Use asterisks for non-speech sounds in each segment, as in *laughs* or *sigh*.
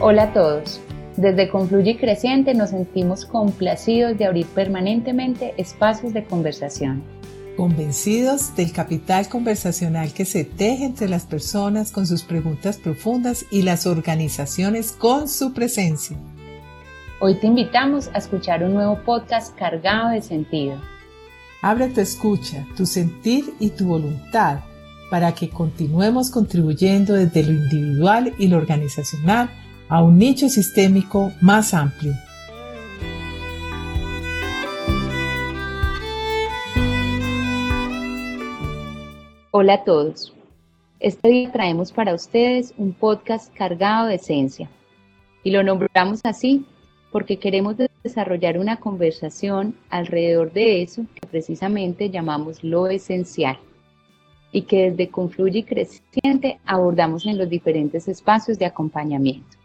Hola a todos. Desde Confluye Creciente nos sentimos complacidos de abrir permanentemente espacios de conversación. Convencidos del capital conversacional que se teje entre las personas con sus preguntas profundas y las organizaciones con su presencia. Hoy te invitamos a escuchar un nuevo podcast cargado de sentido. Abre tu escucha, tu sentir y tu voluntad para que continuemos contribuyendo desde lo individual y lo organizacional a un nicho sistémico más amplio. Hola a todos. Este día traemos para ustedes un podcast cargado de esencia. Y lo nombramos así porque queremos desarrollar una conversación alrededor de eso que precisamente llamamos lo esencial y que desde Confluye y Creciente abordamos en los diferentes espacios de acompañamiento.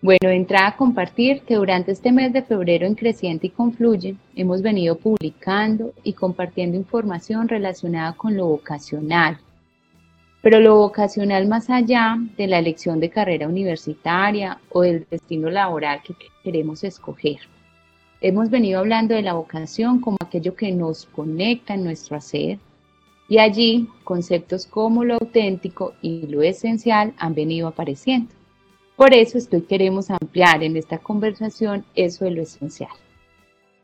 Bueno, entrada a compartir que durante este mes de febrero en Creciente y Confluye hemos venido publicando y compartiendo información relacionada con lo vocacional, pero lo vocacional más allá de la elección de carrera universitaria o del destino laboral que queremos escoger. Hemos venido hablando de la vocación como aquello que nos conecta en nuestro hacer y allí conceptos como lo auténtico y lo esencial han venido apareciendo. Por eso hoy queremos ampliar en esta conversación eso de lo esencial.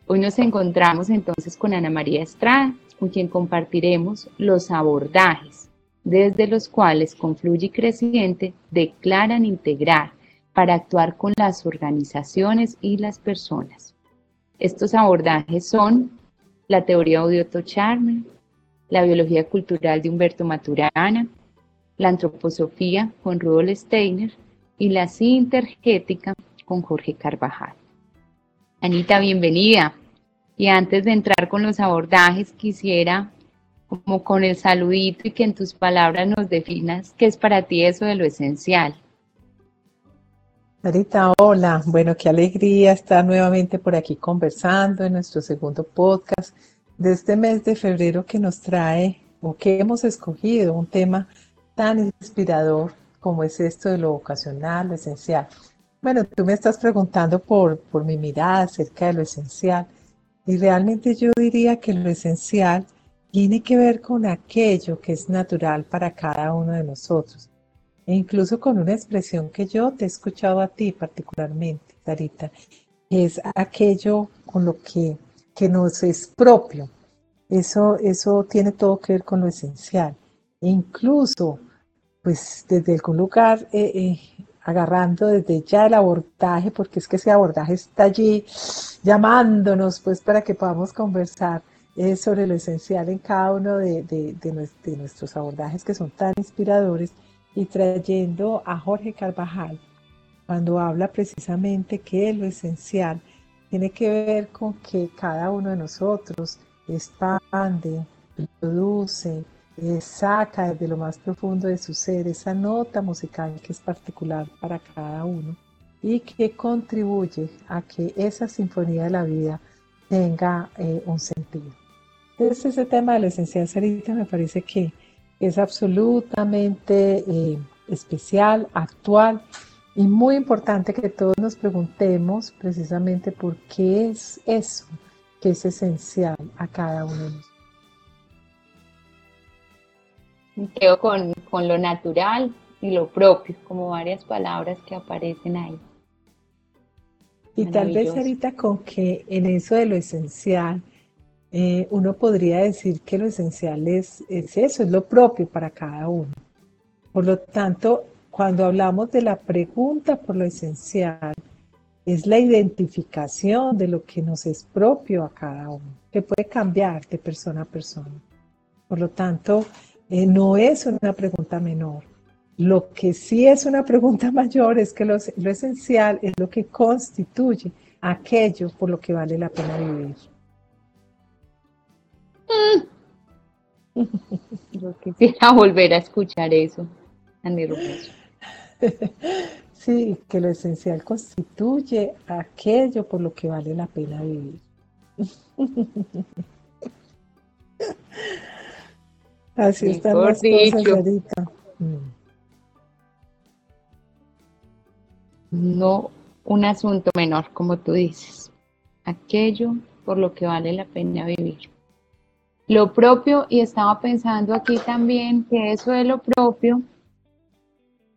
Hoy nos encontramos entonces con Ana María Estrada, con quien compartiremos los abordajes desde los cuales Confluye y Creciente declaran integrar para actuar con las organizaciones y las personas. Estos abordajes son la teoría de Otto Charmer, la biología cultural de Humberto Maturana, la antroposofía con Rudolf Steiner y la sintergética con Jorge Carvajal. Anita, bienvenida. Y antes de entrar con los abordajes, quisiera, como con el saludito y que en tus palabras nos definas qué es para ti eso de lo esencial. Anita, hola. Bueno, qué alegría estar nuevamente por aquí conversando en nuestro segundo podcast de este mes de febrero que nos trae o que hemos escogido un tema tan inspirador como es esto de lo vocacional, lo esencial. Bueno, tú me estás preguntando por, por mi mirada acerca de lo esencial y realmente yo diría que lo esencial tiene que ver con aquello que es natural para cada uno de nosotros e incluso con una expresión que yo te he escuchado a ti particularmente, Sarita, que es aquello con lo que, que nos es propio. Eso, eso tiene todo que ver con lo esencial. E incluso pues desde algún lugar eh, eh, agarrando desde ya el abordaje, porque es que ese abordaje está allí llamándonos pues para que podamos conversar eh, sobre lo esencial en cada uno de, de, nuestros abordajes que son tan inspiradores y trayendo a Jorge Carvajal cuando habla precisamente que lo esencial tiene que ver con que cada uno de nosotros expande, produce, eh, saca desde lo más profundo de su ser esa nota musical que es particular para cada uno y que contribuye a que esa sinfonía de la vida tenga eh, un sentido. Entonces ese tema de la esencial Sarita me parece que es absolutamente eh, especial, actual y muy importante que todos nos preguntemos precisamente por qué es eso que es esencial a cada uno de nosotros. quedo con, con lo natural y lo propio, como varias palabras que aparecen ahí. Y tal vez ahorita con que en eso de lo esencial, eh, uno podría decir que lo esencial es, es, eso, es lo propio para cada uno. Por lo tanto, cuando hablamos de la pregunta por lo esencial, es la identificación de lo que nos es propio a cada uno, que puede cambiar de persona a persona. Por lo tanto, eh, no es una pregunta menor. Lo que sí es una *laughs* pregunta mayor es que lo, esencial es lo que constituye aquello por lo que vale la pena vivir. *laughs* Yo quisiera volver a escuchar eso, *laughs* Sí, que lo esencial constituye aquello por lo que vale la pena vivir. *laughs* Así están las cosas. Mm. No un asunto menor, como tú dices. Aquello por lo que vale la pena vivir. Lo propio, y estaba pensando aquí también que eso de lo propio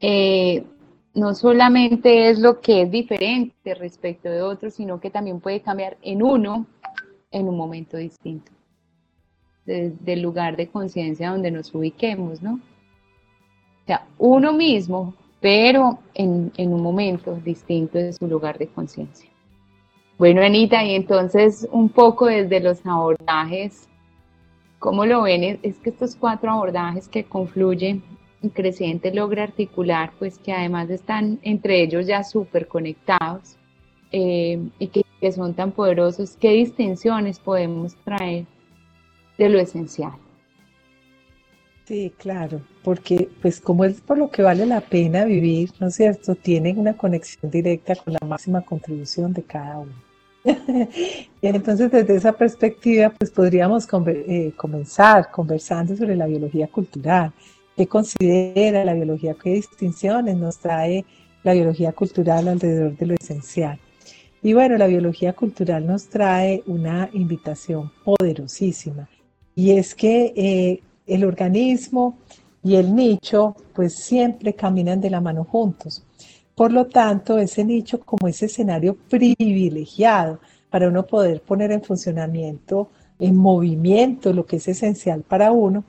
eh, no solamente es lo que es diferente respecto de otros, sino que también puede cambiar en uno en un momento distinto, desde el lugar de conciencia donde nos ubiquemos, ¿no? O sea, uno mismo, pero en, en un momento distinto de su lugar de conciencia. Bueno, Anita, y entonces un poco desde los abordajes, ¿cómo lo ven? Es que estos cuatro abordajes que confluyen creciente logra articular, pues que además están entre ellos ya súper conectados eh, y que, son tan poderosos, ¿qué distinciones podemos traer de lo esencial? Sí, claro, porque pues como es por lo que vale la pena vivir, ¿no es cierto? Tienen una conexión directa con la máxima contribución de cada uno. *laughs* Entonces, desde esa perspectiva, pues podríamos eh, comenzar conversando sobre la biología cultural ¿Qué considera la biología? ¿Qué distinciones nos trae la biología cultural alrededor de lo esencial? Y bueno, la biología cultural nos trae una invitación poderosísima y es que eh, el organismo y el nicho pues siempre caminan de la mano juntos. Por lo tanto, ese nicho como ese escenario privilegiado para uno poder poner en funcionamiento en movimiento, lo que es esencial para uno.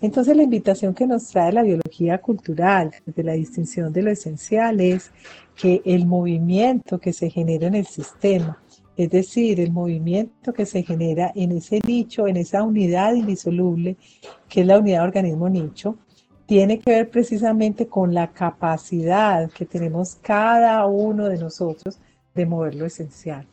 Entonces la invitación que nos trae la biología cultural de la distinción de lo esencial es que el movimiento que se genera en el sistema, es decir, el movimiento que se genera en ese nicho, en esa unidad indisoluble, que es la unidad organismo nicho, tiene que ver precisamente con la capacidad que tenemos cada uno de nosotros de mover lo esencial.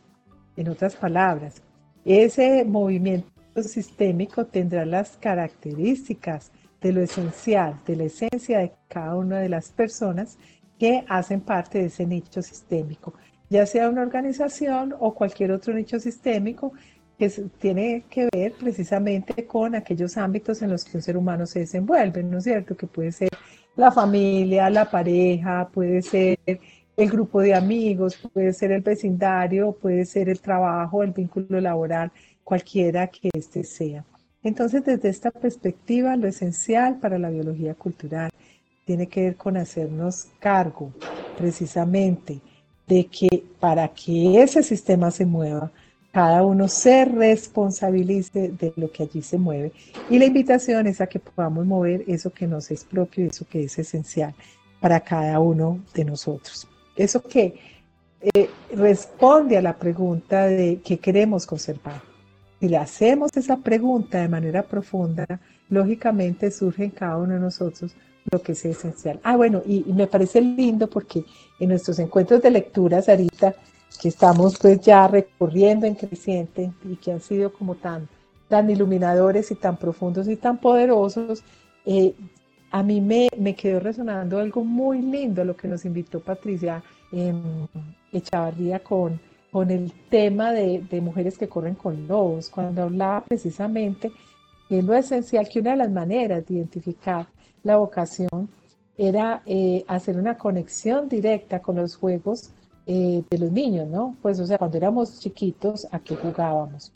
En otras palabras, ese movimiento sistémico tendrá las características de lo esencial, de la esencia de cada una de las personas que hacen parte de ese nicho sistémico, ya sea una organización o cualquier otro nicho sistémico que tiene que ver precisamente con aquellos ámbitos en los que un ser humano se desenvuelve, ¿no es cierto? Que puede ser la familia, la pareja, puede ser el grupo de amigos, puede ser el vecindario, puede ser el trabajo, el vínculo laboral, cualquiera que éste sea. Entonces, desde esta perspectiva, lo esencial para la biología cultural tiene que ver con hacernos cargo precisamente de que para que ese sistema se mueva, cada uno se responsabilice de lo que allí se mueve. Y la invitación es a que podamos mover eso que nos es propio, eso que es esencial para cada uno de nosotros. Eso que eh, responde a la pregunta de qué queremos conservar. Si le hacemos esa pregunta de manera profunda, lógicamente surge en cada uno de nosotros lo que es esencial. Ah, bueno, y, me parece lindo porque en nuestros encuentros de lectura, Sarita, que estamos pues ya recorriendo en creciente y que han sido como tan, tan iluminadores y tan profundos y tan poderosos, eh, a mí me, me, quedó resonando algo muy lindo lo que nos invitó Patricia en Echavarría con, con el tema de, de, mujeres que corren con lobos, cuando hablaba precisamente que lo esencial que una de las maneras de identificar la vocación era eh, hacer una conexión directa con los juegos eh, de los niños, ¿no? Pues, o sea, cuando éramos chiquitos, ¿a qué jugábamos?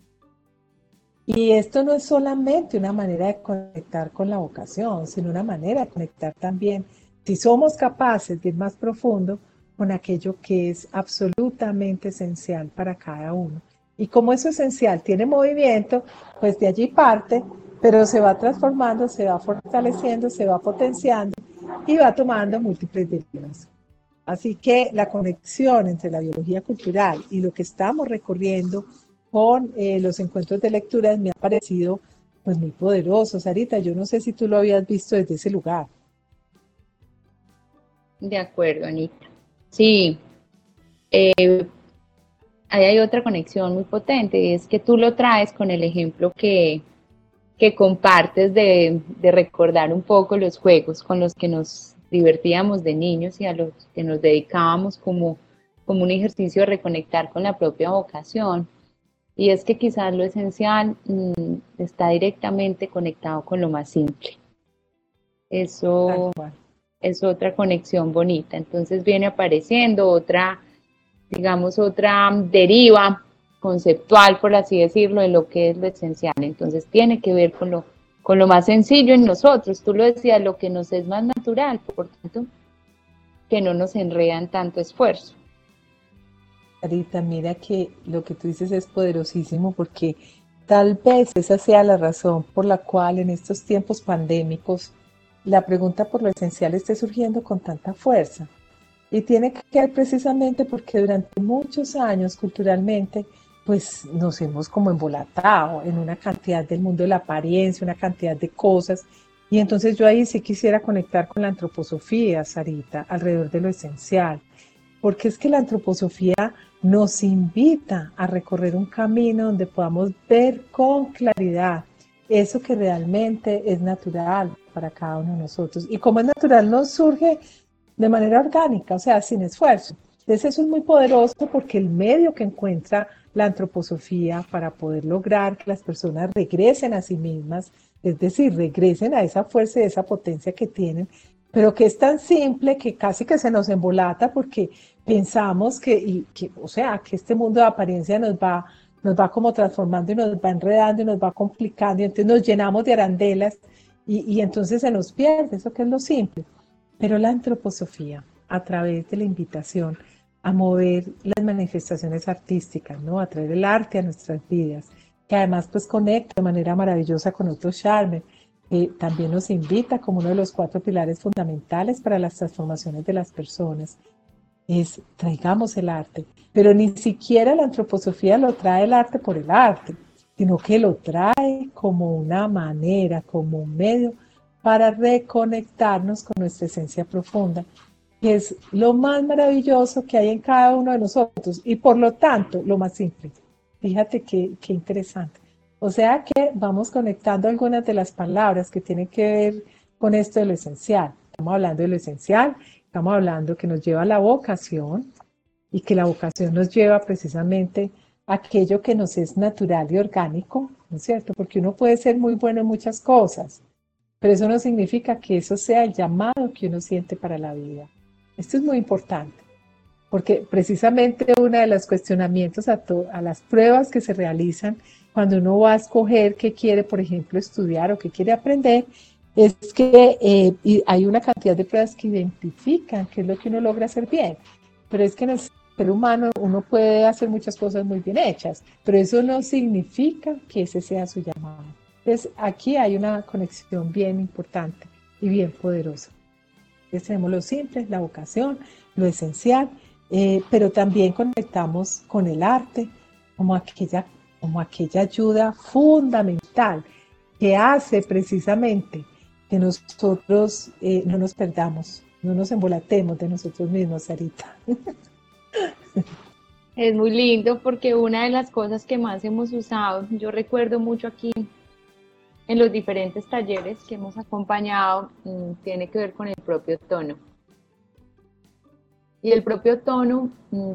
Y esto no es solamente una manera de conectar con la vocación, sino una manera de conectar también, si somos capaces de ir más profundo, con aquello que es absolutamente esencial para cada uno. Y como eso esencial tiene movimiento, pues de allí parte, pero se va transformando, se va fortaleciendo, se va potenciando y va tomando múltiples derivas. Así que la conexión entre la biología cultural y lo que estamos recorriendo con eh, los encuentros de lecturas me ha parecido pues muy poderoso. Sarita, yo no sé si tú lo habías visto desde ese lugar. De acuerdo, Anita. Sí. Eh, ahí hay otra conexión muy potente y es que tú lo traes con el ejemplo que, que compartes de, de, recordar un poco los juegos con los que nos divertíamos de niños y a los que nos dedicábamos como, como un ejercicio de reconectar con la propia vocación. Y es que quizás lo esencial mm, está directamente conectado con lo más simple, Eso es otra conexión bonita. Entonces viene apareciendo otra, digamos, otra deriva conceptual, por así decirlo, de lo que es lo esencial. Entonces tiene que ver con lo, con lo más sencillo en nosotros. Tú lo decías, lo que nos es más natural, por tanto, que no nos enredan tanto esfuerzo. Carita, mira que lo que tú dices es poderosísimo porque tal vez esa sea la razón por la cual en estos tiempos pandémicos la pregunta por lo esencial esté surgiendo con tanta fuerza. Y tiene que ver precisamente porque durante muchos años culturalmente pues nos hemos como embolatado en una cantidad del mundo de la apariencia, una cantidad de cosas. Y entonces yo ahí sí quisiera conectar con la antroposofía, Sarita, alrededor de lo esencial, porque es que la antroposofía nos invita a recorrer un camino donde podamos ver con claridad eso que realmente es natural para cada uno de nosotros. Y como es natural, nos surge de manera orgánica, o sea, sin esfuerzo. Entonces eso es muy poderoso porque el medio que encuentra la antroposofía para poder lograr que las personas regresen a sí mismas, es decir, regresen a esa fuerza y esa potencia que tienen, pero que es tan simple que casi que se nos embolata porque pensamos que, y que o sea, que este mundo de apariencia nos va, nos va como transformando y nos va enredando y nos va complicando y entonces nos llenamos de arandelas y, y entonces se nos pierde, eso que es lo simple. Pero la antroposofía, a través de la invitación, a mover las manifestaciones artísticas, ¿no? A traer el arte a nuestras vidas, que además pues conecta de manera maravillosa con otro charme. que también nos invita como uno de los cuatro pilares fundamentales para las transformaciones de las personas. Es traigamos el arte, pero ni siquiera la antroposofía lo trae el arte por el arte, sino que lo trae como una manera, como un medio para reconectarnos con nuestra esencia profunda que es lo más maravilloso que hay en cada uno de nosotros y por lo tanto lo más simple. Fíjate qué, qué interesante. O sea que vamos conectando algunas de las palabras que tienen que ver con esto de lo esencial. Estamos hablando de lo esencial, estamos hablando que nos lleva a la vocación y que la vocación nos lleva precisamente a aquello que nos es natural y orgánico, ¿no es cierto? Porque uno puede ser muy bueno en muchas cosas, pero eso no significa que eso sea el llamado que uno siente para la vida. Esto es muy importante, porque precisamente uno de los cuestionamientos a, las pruebas que se realizan cuando uno va a escoger qué quiere, por ejemplo, estudiar o qué quiere aprender, es que eh, hay una cantidad de pruebas que identifican qué es lo que uno logra hacer bien. Pero es que en el ser humano uno puede hacer muchas cosas muy bien hechas, pero eso no significa que ese sea su llamado. Entonces aquí hay una conexión bien importante y bien poderosa tenemos lo simple, la vocación, lo esencial, eh, pero también conectamos con el arte como aquella, como aquella ayuda fundamental que hace precisamente que nosotros eh, no nos perdamos, no nos embolatemos de nosotros mismos, Sarita. Es muy lindo porque una de las cosas que más hemos usado, yo recuerdo mucho aquí en los diferentes talleres que hemos acompañado mm, tiene que ver con el propio tono. Y el propio tono mm,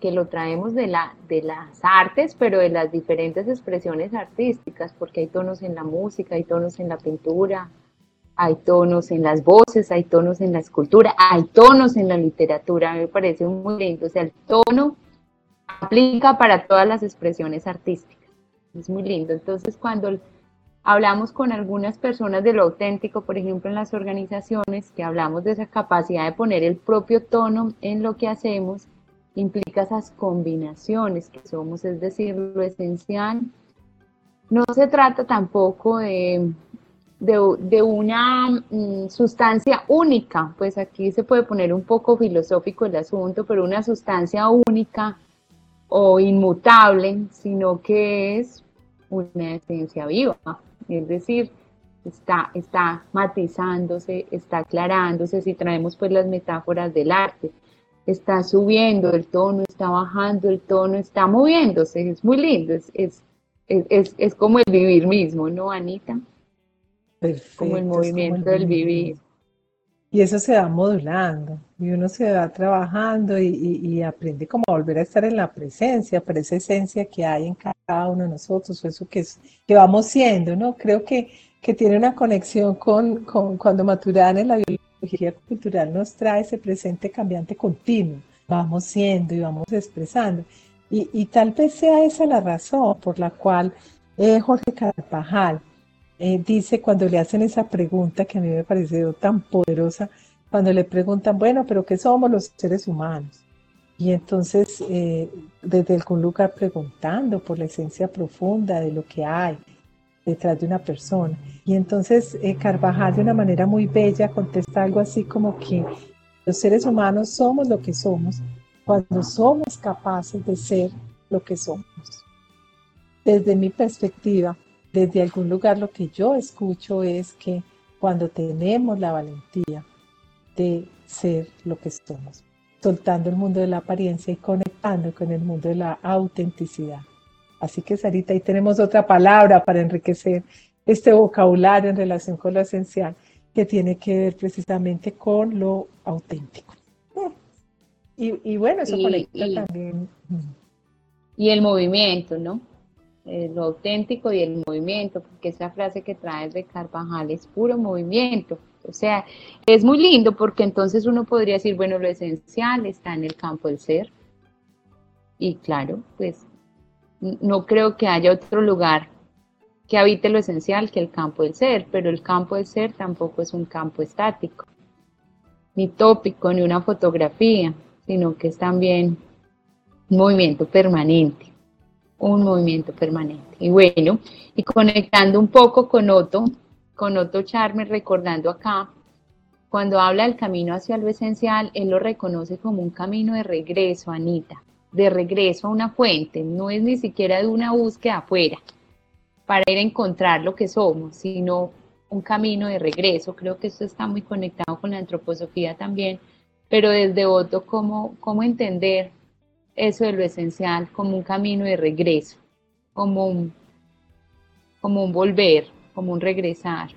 que, lo traemos de, la, de las artes, pero de las diferentes expresiones artísticas, porque hay tonos en la música, hay tonos en la pintura, hay tonos en las voces, hay tonos en la escultura, hay tonos en la literatura, me parece muy lindo. O sea, el tono aplica para todas las expresiones artísticas. Es muy lindo. Entonces, cuando Hablamos con algunas personas de lo auténtico, por ejemplo, en las organizaciones, que hablamos de esa capacidad de poner el propio tono en lo que hacemos, implica esas combinaciones que somos, es decir, lo esencial. No se trata tampoco de, de, una mm, sustancia única, pues aquí se puede poner un poco filosófico el asunto, pero una sustancia única o inmutable, sino que es una esencia viva, es decir, está, está matizándose, está aclarándose, si traemos pues las metáforas del arte, está subiendo el tono, está bajando el tono, está moviéndose, es muy lindo, es, es, es, es como el vivir mismo, ¿no, Anita? Perfecto, como el movimiento del vivir. Y eso se va modulando y uno se va trabajando y, aprende como a volver a estar en la presencia, pero esa esencia que hay en cada uno de nosotros, eso que, es, que vamos siendo, ¿no? Creo que que tiene una conexión con, cuando Maturana en la biología cultural nos trae ese presente cambiante continuo. Vamos siendo y vamos expresando. Y, tal vez sea esa la razón por la cual eh, Jorge Carvajal eh, dice cuando le hacen esa pregunta que a mí me pareció tan poderosa, cuando le preguntan, bueno, pero ¿qué somos los seres humanos? Y entonces, eh, desde algún lugar preguntando por la esencia profunda de lo que hay detrás de una persona. Y entonces eh, Carvajal de una manera muy bella contesta algo así como que los seres humanos somos lo que somos cuando somos capaces de ser lo que somos. Desde mi perspectiva, desde algún lugar lo que yo escucho es que cuando tenemos la valentía de ser lo que somos, soltando el mundo de la apariencia y conectando con el mundo de la autenticidad. Así que Sarita, ahí tenemos otra palabra para enriquecer este vocabulario en relación con lo esencial, que tiene que ver precisamente con lo auténtico. Y, bueno, eso conecta también. Y el movimiento, ¿no? Eh, lo auténtico y el movimiento, porque esa frase que traes de Carvajal es puro movimiento. O sea, es muy lindo porque entonces uno podría decir, bueno, lo esencial está en el campo del ser. Y claro, pues no creo que haya otro lugar que habite lo esencial que el campo del ser, pero el campo del ser tampoco es un campo estático, ni tópico, ni una fotografía sino que es también un movimiento permanente, un movimiento permanente. Y bueno, y conectando un poco con Otto, con Otto Charme, recordando acá, cuando habla del camino hacia lo esencial, él lo reconoce como un camino de regreso, Anita, de regreso a una fuente, no es ni siquiera de una búsqueda afuera para ir a encontrar lo que somos, sino un camino de regreso. Creo que esto está muy conectado con la antroposofía también, pero desde Otto, ¿cómo, cómo entender eso de lo esencial como un camino de regreso, como un, como un volver, como un regresar?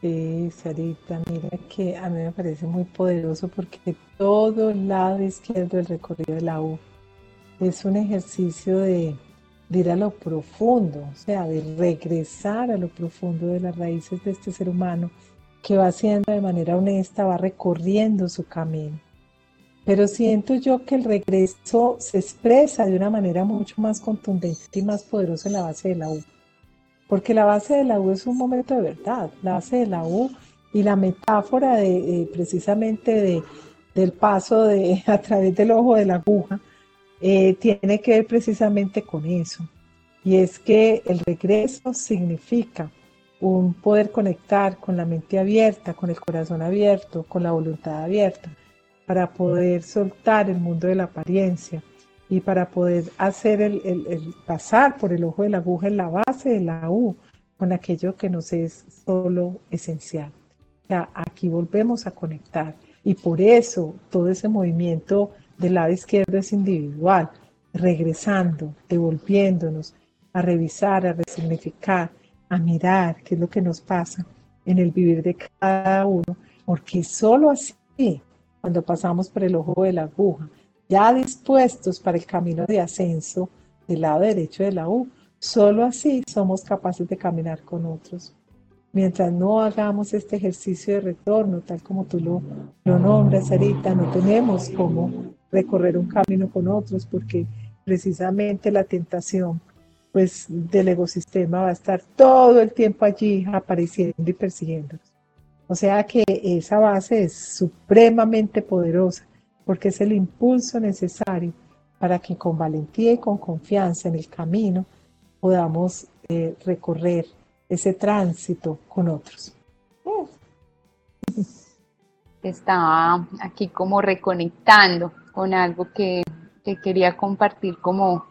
Sí, Sarita, mira que a mí me parece muy poderoso porque todo el lado izquierdo del recorrido de la U es un ejercicio de, de ir a lo profundo, o sea, de regresar a lo profundo de las raíces de este ser humano que va haciendo de manera honesta, va recorriendo su camino. Pero siento yo que el regreso se expresa de una manera mucho más contundente y más poderosa en la base de la U. Porque la base de la U es un momento de verdad. La base de la U y la metáfora de, precisamente de, del paso de, *laughs* a través del ojo de la aguja eh, tiene que ver precisamente con eso. Y es que el regreso significa un poder conectar con la mente abierta, con el corazón abierto, con la voluntad abierta, para poder soltar el mundo de la apariencia y para poder hacer el, pasar por el ojo de la aguja en la base de la U, con aquello que nos es solo esencial. O aquí volvemos a conectar y por eso todo ese movimiento del lado izquierdo es individual, regresando, devolviéndonos a revisar, a resignificar, a mirar qué es lo que nos pasa en el vivir de cada uno, porque solo así, cuando pasamos por el ojo de la aguja, ya dispuestos para el camino de ascenso del lado derecho de la U, solo así somos capaces de caminar con otros. Mientras no hagamos este ejercicio de retorno, tal como tú lo, lo nombras, Sarita, no tenemos cómo recorrer un camino con otros, porque precisamente la tentación pues del ecosistema va a estar todo el tiempo allí apareciendo y persiguiéndonos. O sea que esa base es supremamente poderosa porque es el impulso necesario para que con valentía y con confianza en el camino podamos eh, recorrer ese tránsito con otros. *laughs* Estaba aquí como reconectando con algo que, que quería compartir como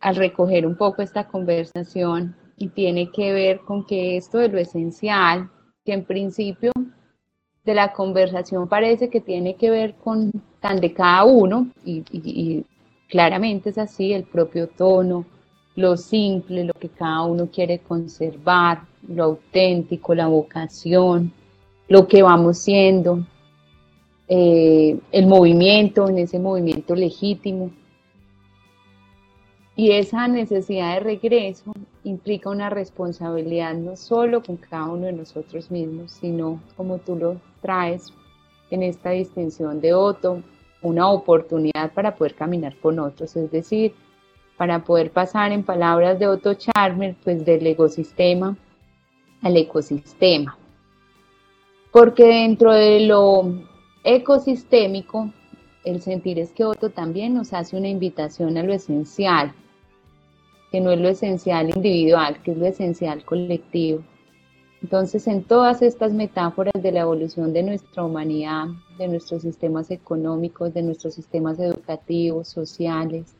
al recoger un poco esta conversación y tiene que ver con que esto de lo esencial, que en principio de la conversación parece que tiene que ver con tan de cada uno y, claramente es así, el propio tono, lo simple, lo que cada uno quiere conservar, lo auténtico, la vocación, lo que vamos siendo, eh, el movimiento, en ese movimiento legítimo. Y esa necesidad de regreso implica una responsabilidad no solo con cada uno de nosotros mismos, sino como tú lo traes en esta distinción de Otto, una oportunidad para poder caminar con otros, es decir, para poder pasar en palabras de Otto Charmer, pues del ecosistema al ecosistema. Porque dentro de lo ecosistémico, el sentir es que Otto también nos hace una invitación a lo esencial, que no es lo esencial individual, que es lo esencial colectivo. Entonces, en todas estas metáforas de la evolución de nuestra humanidad, de nuestros sistemas económicos, de nuestros sistemas educativos, sociales,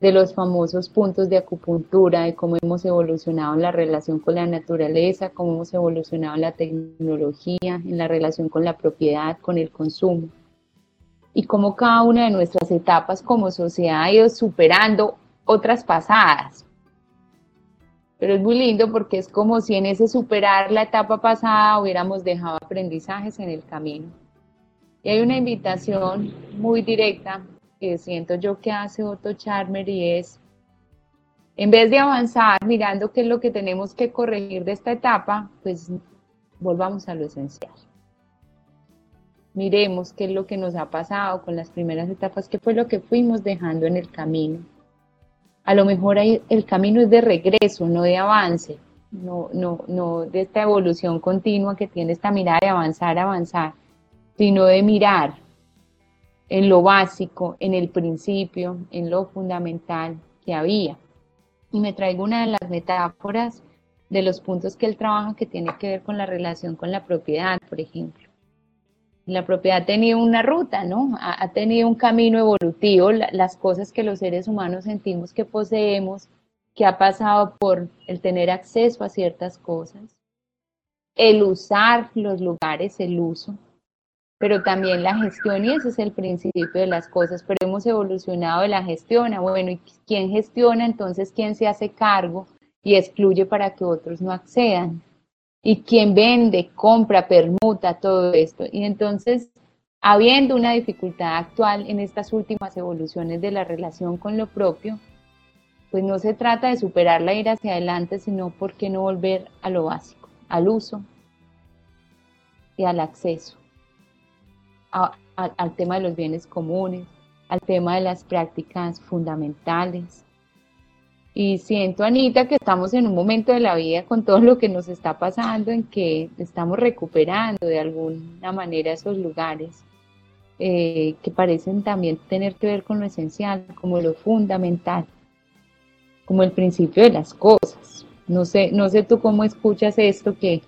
de los famosos puntos de acupuntura, de cómo hemos evolucionado en la relación con la naturaleza, cómo hemos evolucionado en la tecnología, en la relación con la propiedad, con el consumo, y cómo cada una de nuestras etapas como sociedad ha ido superando otras pasadas. Pero es muy lindo porque es como si en ese superar la etapa pasada hubiéramos dejado aprendizajes en el camino. Y hay una invitación muy directa que siento yo que hace Otto Charmer y es, en vez de avanzar mirando qué es lo que tenemos que corregir de esta etapa, pues volvamos a lo esencial. Miremos qué es lo que nos ha pasado con las primeras etapas, qué fue lo que fuimos dejando en el camino. A lo mejor el camino es de regreso, no de avance, no, no, no de esta evolución continua que tiene esta mirada de avanzar, avanzar, sino de mirar en lo básico, en el principio, en lo fundamental que había. Y me traigo una de las metáforas de los puntos que él trabaja que tiene que ver con la relación con la propiedad, por ejemplo. La propiedad ha tenido una ruta, ¿no? Ha, tenido un camino evolutivo, las cosas que los seres humanos sentimos que poseemos, que ha pasado por el tener acceso a ciertas cosas, el usar los lugares, el uso, pero también la gestión, y ese es el principio de las cosas, pero hemos evolucionado de la gestión, bueno, ¿y quién gestiona? Entonces, ¿quién se hace cargo y excluye para que otros no accedan? ¿Y quién vende, compra, permuta todo esto? Y entonces, habiendo una dificultad actual en estas últimas evoluciones de la relación con lo propio, pues no se trata de superarla e ir hacia adelante, sino por qué no volver a lo básico, al uso y al acceso al tema de los bienes comunes, al tema de las prácticas fundamentales. Y siento, Anita, que estamos en un momento de la vida con todo lo que nos está pasando, en que estamos recuperando de alguna manera esos lugares eh, que parecen también tener que ver con lo esencial, como lo fundamental, como el principio de las cosas. No sé, no sé tú cómo escuchas esto que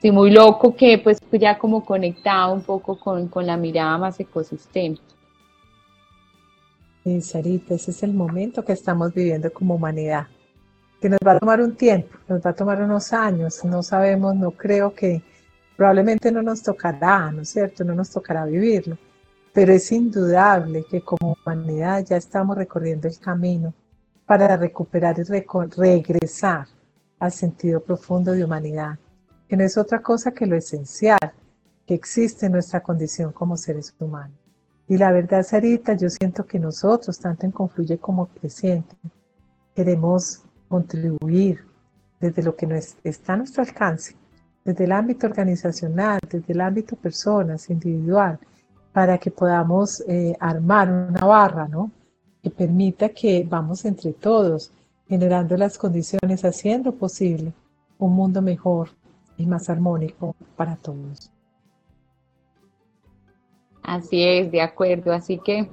sí, muy loco que pues ya como conectado un poco con, la mirada más ecosistémica. Sí, Sarita, ese es el momento que estamos viviendo como humanidad, que nos va a tomar un tiempo, nos va a tomar unos años, no sabemos, no creo que probablemente no nos tocará, ¿no es cierto? No nos tocará vivirlo, pero es indudable que como humanidad ya estamos recorriendo el camino para recuperar y regresar al sentido profundo de humanidad que no es otra cosa que lo esencial que existe en nuestra condición como seres humanos. Y la verdad, Sarita, yo siento que nosotros, tanto en Confluye como Creciente, queremos contribuir desde lo que está a nuestro alcance, desde el ámbito organizacional, desde el ámbito personas, individual, para que podamos eh, armar una barra, ¿no? Que permita que vamos entre todos generando las condiciones, haciendo posible un mundo mejor, y más armónico para todos. Así es, de acuerdo. Así que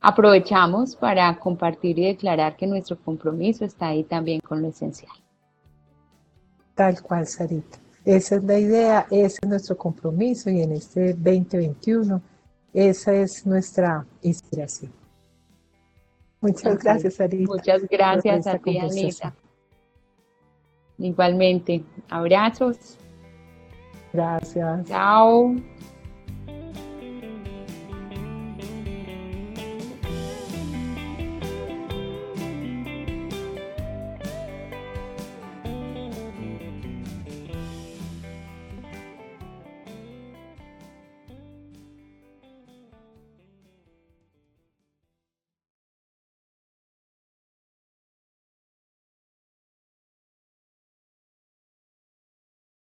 aprovechamos para compartir y declarar que nuestro compromiso está ahí también con lo esencial. Tal cual, Sarita. Esa es la idea, ese es nuestro compromiso y en este 2021 esa es nuestra inspiración. Muchas gracias, Sarita. Muchas gracias a ti, Anita. Igualmente, abrazos. Gracias. Chao.